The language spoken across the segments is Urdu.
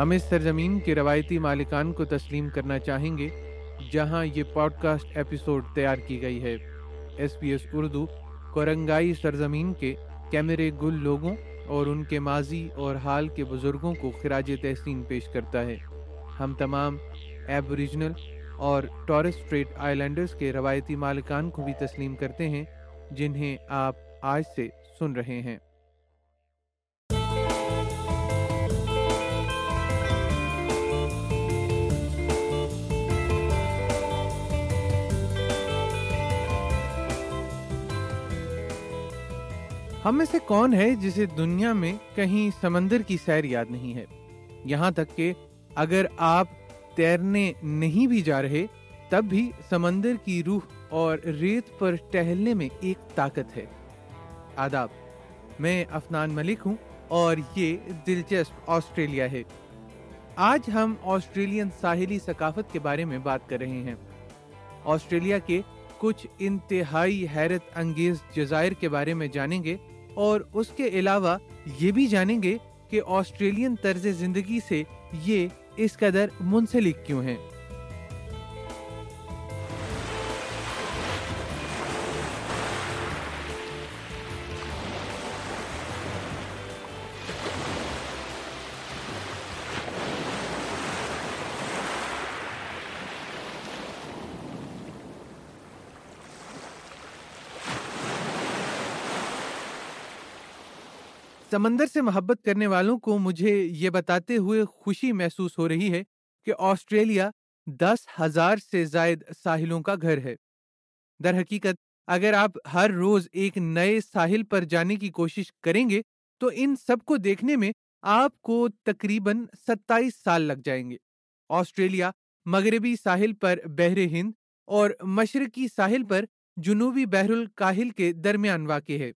ہم اس سرزمین کے روایتی مالکان کو تسلیم کرنا چاہیں گے، جہاں یہ پوڈ کاسٹ ایپیسوڈ تیار کی گئی ہے۔ ایس پی ایس اردو، کورنگائی سرزمین کے کیمرے گل لوگوں اور ان کے ماضی اور حال کے بزرگوں کو خراج تحسین پیش کرتا ہے۔ ہم تمام ایبوریجنل اور ٹورس اسٹریٹ آئی لینڈرز کے روایتی مالکان کو بھی تسلیم کرتے ہیں، جنہیں آپ آج سے سن رہے ہیں۔ ہم میں سے کون ہے جسے دنیا میں کہیں سمندر کی سیر یاد نہیں ہے؟ یہاں تک کہ اگر آپ تیرنے نہیں بھی جا رہے، تب بھی سمندر کی روح اور ریت پر ٹہلنے میں ایک طاقت ہے۔ آداب، میں افنان ملک ہوں اور یہ دلچسپ آسٹریلیا ہے۔ آج ہم آسٹریلین ساحلی ثقافت کے بارے میں بات کر رہے ہیں۔ آسٹریلیا کے کچھ انتہائی حیرت انگیز جزائر کے بارے میں جانیں گے اور اس کے علاوہ یہ بھی جانیں گے کہ آسٹریلین طرز زندگی سے یہ اس قدر منسلک کیوں ہیں۔ سمندر سے محبت کرنے والوں کو مجھے یہ بتاتے ہوئے خوشی محسوس ہو رہی ہے کہ آسٹریلیا دس ہزار سے زائد ساحلوں کا گھر ہے۔ در حقیقت، اگر آپ ہر روز ایک نئے ساحل پر جانے کی کوشش کریں گے، تو ان سب کو دیکھنے میں آپ کو تقریباً ستائیس سال لگ جائیں گے۔ آسٹریلیا مغربی ساحل پر بحر ہند اور مشرقی ساحل پر جنوبی بحر الکاہل کے درمیان واقع ہے۔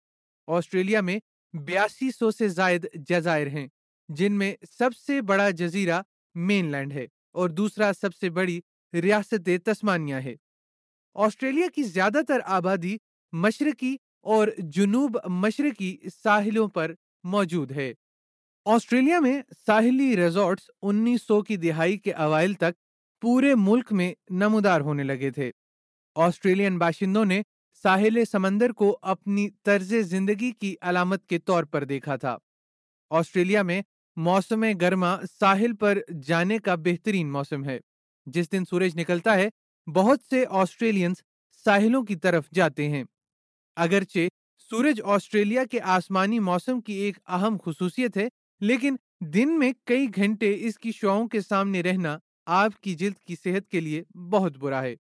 آسٹریلیا میں بیاسی سو سے زائد جزائر ہیں، جن میں سب سے بڑا جزیرہ مین لینڈ ہے اور دوسرا سب سے بڑی ریاست تسمانیہ ہے۔ آسٹریلیا کی زیادہ تر آبادی مشرقی اور جنوب مشرقی ساحلوں پر موجود ہے۔ آسٹریلیا میں ساحلی ریزورٹس انیس سو کی دہائی کے اوائل تک پورے ملک میں نمودار ہونے لگے تھے۔ آسٹریلین باشندوں نے ساحل سمندر کو اپنی طرز زندگی کی علامت کے طور پر دیکھا تھا۔ آسٹریلیا میں موسم گرما ساحل پر جانے کا بہترین موسم ہے۔ جس دن سورج نکلتا ہے، بہت سے آسٹریلینز ساحلوں کی طرف جاتے ہیں۔ اگرچہ سورج آسٹریلیا کے آسمانی موسم کی ایک اہم خصوصیت ہے، لیکن دن میں کئی گھنٹے اس کی شعاؤں کے سامنے رہنا آپ کی جلد کی صحت کے لیے بہت برا ہے۔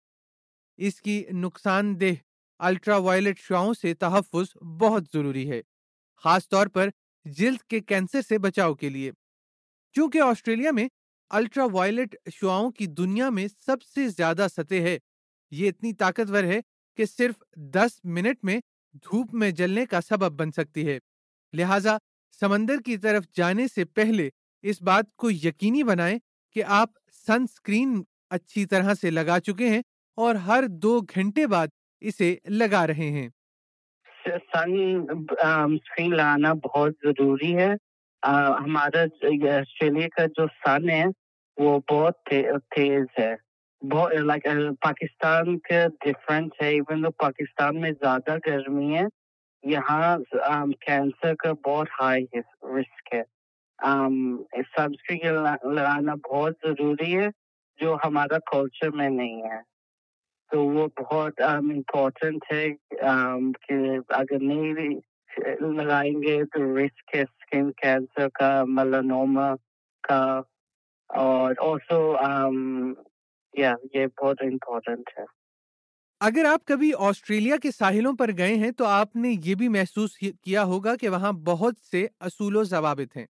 اس کی نقصان دہ الٹرا وائلٹ شعاؤں سے تحفظ بہت ضروری ہے خاص طور پر جلد کے کینسر سے بچاؤ کے لیے چونکہ آسٹریلیا میں الٹرا وائلٹ شعاؤں کی دنیا میں سب سے زیادہ سطح ہے یہ اتنی طاقتور ہے کہ صرف دس منٹ میں دھوپ میں جلنے کا سبب بن سکتی ہے لہذا سمندر کی طرف جانے سے پہلے اس بات کو یقینی بنائیں کہ آپ سن اسکرین اچھی طرح سے لگا چکے ہیں اور ہر دو گھنٹے بعد اسے لگا رہے ہیں۔ سن اسکرین لگانا بہت ضروری ہے۔ ہمارا آسٹریلیا کا جو سن ہے، وہ بہت تیز ہے۔ لائک پاکستان کا ڈفرینس ہے۔ ایون تو پاکستان میں زیادہ گرمی ہے، یہاں کینسر کا بہت ہائی رسک ہے۔ سن اسکرین لگانا بہت ضروری ہے، جو ہمارا کلچر میں نہیں ہے۔ تو وہ بہت um, امپورٹنٹ ہے um, کہ اگر نہیں لگائیں گے تو رسک ہے اسکن کینسر کا ملانوما کا، اور آلسو یا um, یہ بہت امپورٹنٹ ہے۔ اگر آپ کبھی آسٹریلیا کے ساحلوں پر گئے ہیں تو آپ نے یہ بھی محسوس کیا ہوگا کہ وہاں بہت سے اصول و ضوابط ہیں،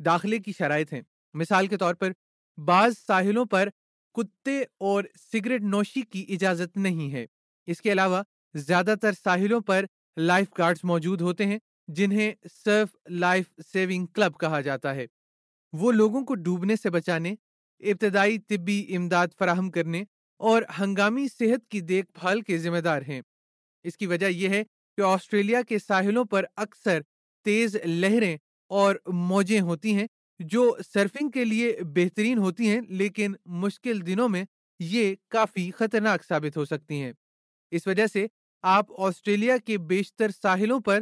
داخلے کی شرائط ہیں۔ مثال کے طور پر، بعض ساحلوں پر کتے اور سگریٹ نوشی کی اجازت نہیں ہے۔ اس کے علاوہ، زیادہ تر ساحلوں پر لائف گارڈز موجود ہوتے ہیں، جنہیں سرف لائف سیونگ کلب کہا جاتا ہے۔ وہ لوگوں کو ڈوبنے سے بچانے، ابتدائی طبی امداد فراہم کرنے اور ہنگامی صحت کی دیکھ بھال کے ذمہ دار ہیں۔ اس کی وجہ یہ ہے کہ آسٹریلیا کے ساحلوں پر اکثر تیز لہریں اور موجیں ہوتی ہیں جو سرفنگ کے لیے بہترین ہوتی ہیں، لیکن مشکل دنوں میں یہ کافی خطرناک ثابت ہو سکتی ہیں۔ اس وجہ سے آپ آسٹریلیا کے بیشتر ساحلوں پر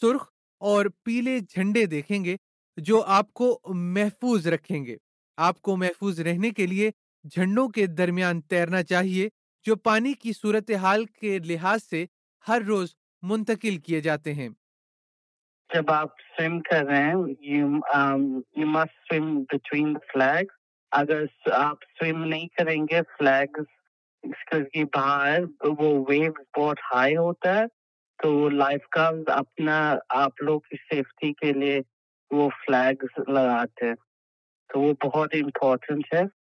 سرخ اور پیلے جھنڈے دیکھیں گے، جو آپ کو محفوظ رکھیں گے۔ آپ کو محفوظ رہنے کے لیے جھنڈوں کے درمیان تیرنا چاہیے، جو پانی کی صورتحال کے لحاظ سے ہر روز منتقل کیے جاتے ہیں۔ جب آپ سوئم کر رہے ہیں you must swim between flag اگر آپ سوئم نہیں کریں گے فلیگ کی باہر، وہ ویو بہت ہائی ہوتا ہے، تو لائف کا اپنا، آپ لوگ کی سیفٹی کے لیے وہ فلیگ لگاتے ہیں. تو وہ بہت امپورٹنٹ ہے.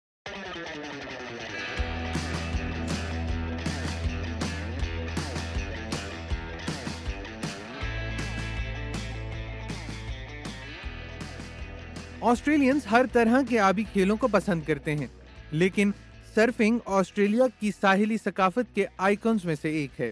آسٹریلینز ہر طرح کے آبی کھیلوں کو پسند کرتے ہیں، لیکن سرفنگ آسٹریلیا کی ساحلی ثقافت کے آئیکنز میں سے ایک ہے۔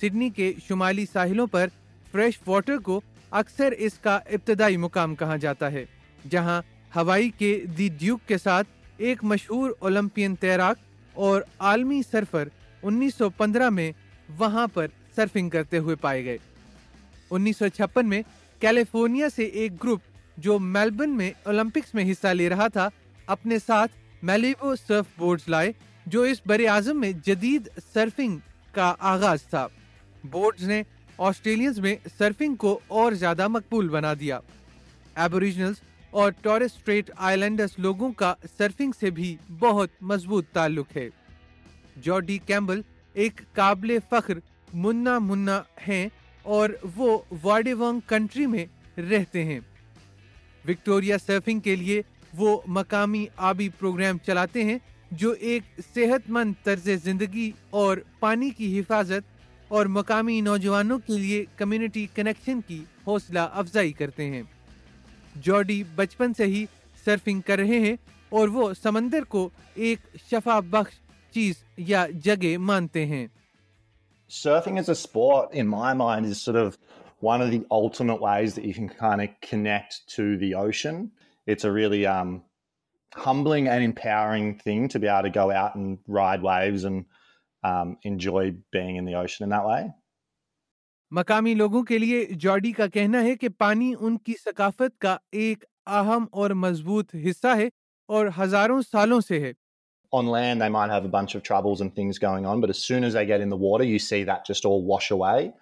سڈنی کے شمالی ساحلوں پر فریش واٹر کو اکثر اس کا ابتدائی مقام کہا جاتا ہے، جہاں ہوائی کے دی ڈیوک کے ساتھ ایک مشہور اولمپئن تیراک اور عالمی سرفر انیس سو پندرہ میں وہاں پر سرفنگ کرتے ہوئے پائے گئے۔ انیس سو چھپن میں کیلیفورنیا سے ایک گروپ جو میلبرن میں اولمپکس میں حصہ لے رہا تھا، اپنے ساتھ میلیبو سرف بورڈز لائے، جو اس بر اعظم میں جدید سرفنگ کا آغاز تھا۔ بورڈز نے آسٹریلینز میں سرفنگ کو اور زیادہ مقبول بنا دیا۔ ایبوریجنلز اور ٹورس اسٹریٹ آئی لینڈرز لوگوں کا سرفنگ سے بھی بہت مضبوط تعلق ہے۔ جارڈی کیمبل ایک قابل فخر منا منا ہیں اور وہ وارڈیونگ کنٹری میں رہتے ہیں۔ وکٹوریا سرفنگ کے لیے وہ مقامی آبی پروگرام چلاتے ہیں جو ایک صحت مند طرز زندگی اور پانی کی حفاظت اور مقامی نوجوانوں کے لیے کمیونٹی کنیکشن کی حوصلہ افزائی کرتے ہیں۔ جارڈی بچپن سے ہی سرفنگ کر رہے ہیں اور وہ سمندر کو ایک شفا بخش چیز یا جگہ مانتے ہیں۔ Surfing as a sport, in my mind, is sort of one of the ultimate ways that you can kind of connect to the ocean. It's a really um, humbling and empowering thing to be able to go out and ride waves and um, enjoy being in the ocean in that way. مقامی لوگوں کے لیے جارڈی کا کہنا ہے کہ پانی ان کی ثقافت کا ایک اہم اور مضبوط حصہ ہے اور ہزاروں سالوں سے ہے On land, they might have a bunch of troubles and things going on, but as soon as they get in the water, you see that just all wash away.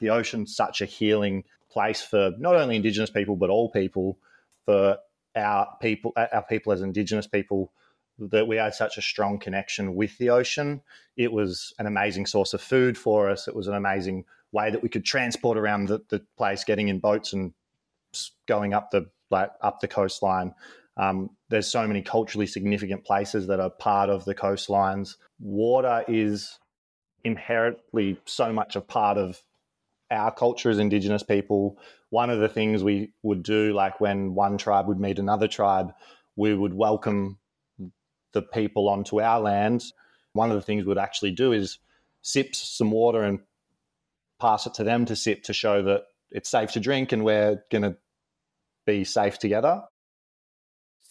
The ocean's such a healing place for not only Indigenous people but all people. For our people, our people as Indigenous people, that we had such a strong connection with the ocean. It was an amazing source of food for us. It was an amazing way that we could transport around the, the place, getting in boats and going up the like up the coastline. Um, there's so many culturally significant places that are part of the coastlines. Water is inherently so much a part of our culture as Indigenous people, one of the things we would do, like when one tribe would meet another tribe, we would welcome the people onto our land. One of the things we'd actually do is sip some water and pass it to them to sip to show that it's safe to drink and we're going to be safe together.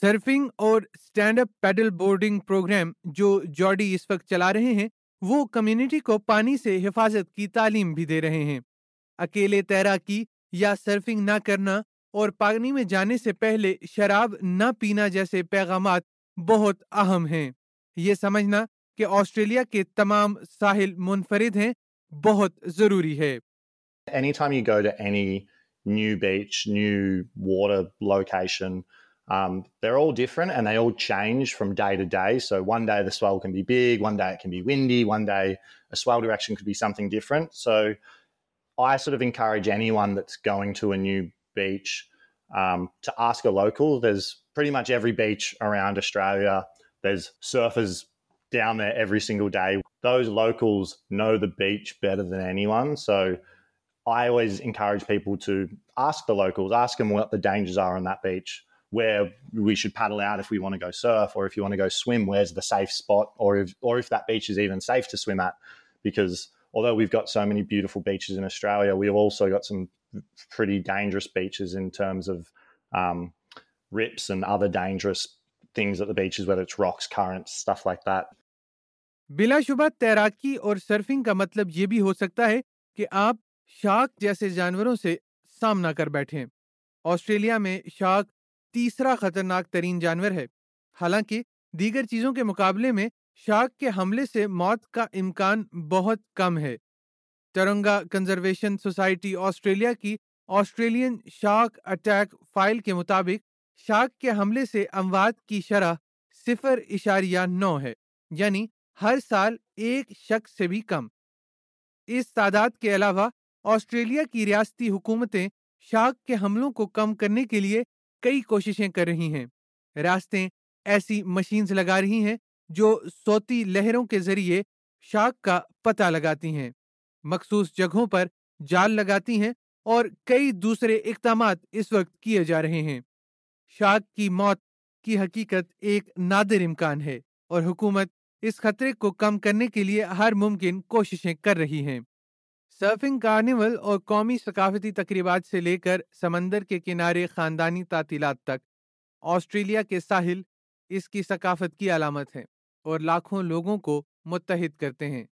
Surfing اور stand up paddle boarding program جو جارڈی اس وقت چلا رہے ہیں وہ کمیونٹی کو پانی سے حفاظت کی تعلیم بھی دے رہے ہیں اکیلے تیراکی یا سرفنگ نہ کرنا اور پانی میں جانے سے پہلے شراب نہ پینا جیسے پیغامات بہت اہم ہیں یہ سمجھنا کہ آسٹریلیا کے تمام ساحل منفرد ہیں بہت ضروری ہے Anytime you go to any new beach, new water location, um, they're all different and they all change from day to day. So one day the swell can be big, one day it can be windy, one day a swell direction could be something different. So I sort of encourage anyone that's going to a new beach um, to ask a local. There's pretty much every beach around Australia. There's surfers down there every single day. Those locals know the beach better than anyone. So I always encourage people to ask the locals, ask them what the dangers are on that beach, where we should paddle out if we want to go surf, or if you want to go swim, where's the safe spot, or if or if that beach is even safe to swim at, because although we've got so many beautiful beaches in Australia, we've also got some pretty dangerous beaches in terms of um, rips and other dangerous things at the beaches, whether it's rocks, currents, stuff like that. بلا شبہ تیراکی اور سرفنگ کا مطلب یہ بھی ہو سکتا ہے کہ آپ شاک جیسے جانوروں سے سامنا کر بیٹھے آسٹریلیا میں شاک تیسرا خطرناک ترین جانور ہے حالانکہ دیگر چیزوں کے مقابلے میں شاک کے حملے سے موت کا امکان بہت کم ہے۔ ترنگا کنزرویشن سوسائٹی آسٹریلیا کی آسٹریلین شاک اٹیک فائل کے مطابق شاک کے حملے سے اموات کی شرح صفر اشاریہ نو ہے یعنی ہر سال ایک شخص سے بھی کم۔ اس تعداد کے علاوہ آسٹریلیا کی ریاستی حکومتیں شاک کے حملوں کو کم کرنے کے لیے کئی کوششیں کر رہی ہیں۔ ریاستیں ایسی مشینز لگا رہی ہیں جو سوتی لہروں کے ذریعے شاک کا پتہ لگاتی ہیں۔ مخصوص جگہوں پر جال لگاتی ہیں اور کئی دوسرے اقدامات اس وقت کیے جا رہے ہیں۔ شاک کی موت کی حقیقت ایک نادر امکان ہے اور حکومت اس خطرے کو کم کرنے کے لیے ہر ممکن کوششیں کر رہی ہیں۔ سرفنگ کارنیول اور قومی ثقافتی تقریبات سے لے کر سمندر کے کنارے خاندانی تعطیلات تک، آسٹریلیا کے ساحل اس کی ثقافت کی علامت ہے اور لاکھوں لوگوں کو متحد کرتے ہیں،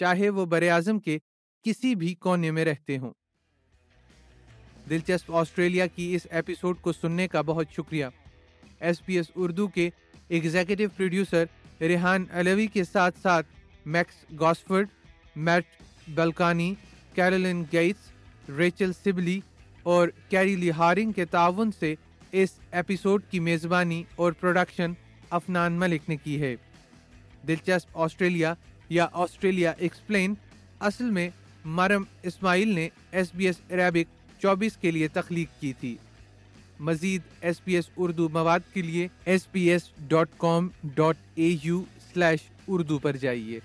چاہے وہ بر اعظم کے کسی بھی کونے میں رہتے ہوں۔ دلچسپ آسٹریلیا کی اس ایپیسوڈ کو سننے کا بہت شکریہ۔ ایس پی ایس اردو کے ایگزیکٹو پروڈیوسر ریحان علوی کے ساتھ ساتھ Max Gosford Matt بلکانی Caroline Gates Rachel Sibley اور کیری ہارنگ کے تعاون سے اس ایپیسوڈ کی میزبانی اور پروڈکشن افنان ملک نے کی ہے۔ دلچسپ آسٹریلیا یا آسٹریلیا ایکسپلین، اصل میں مرم اسماعیل نے ایس بی ایس عربک چوبیس کے لیے تخلیق کی تھی۔ مزید ایس پی ایس اردو مواد کے لیے S P S dot com dot A U slash Urdu پر جائیے۔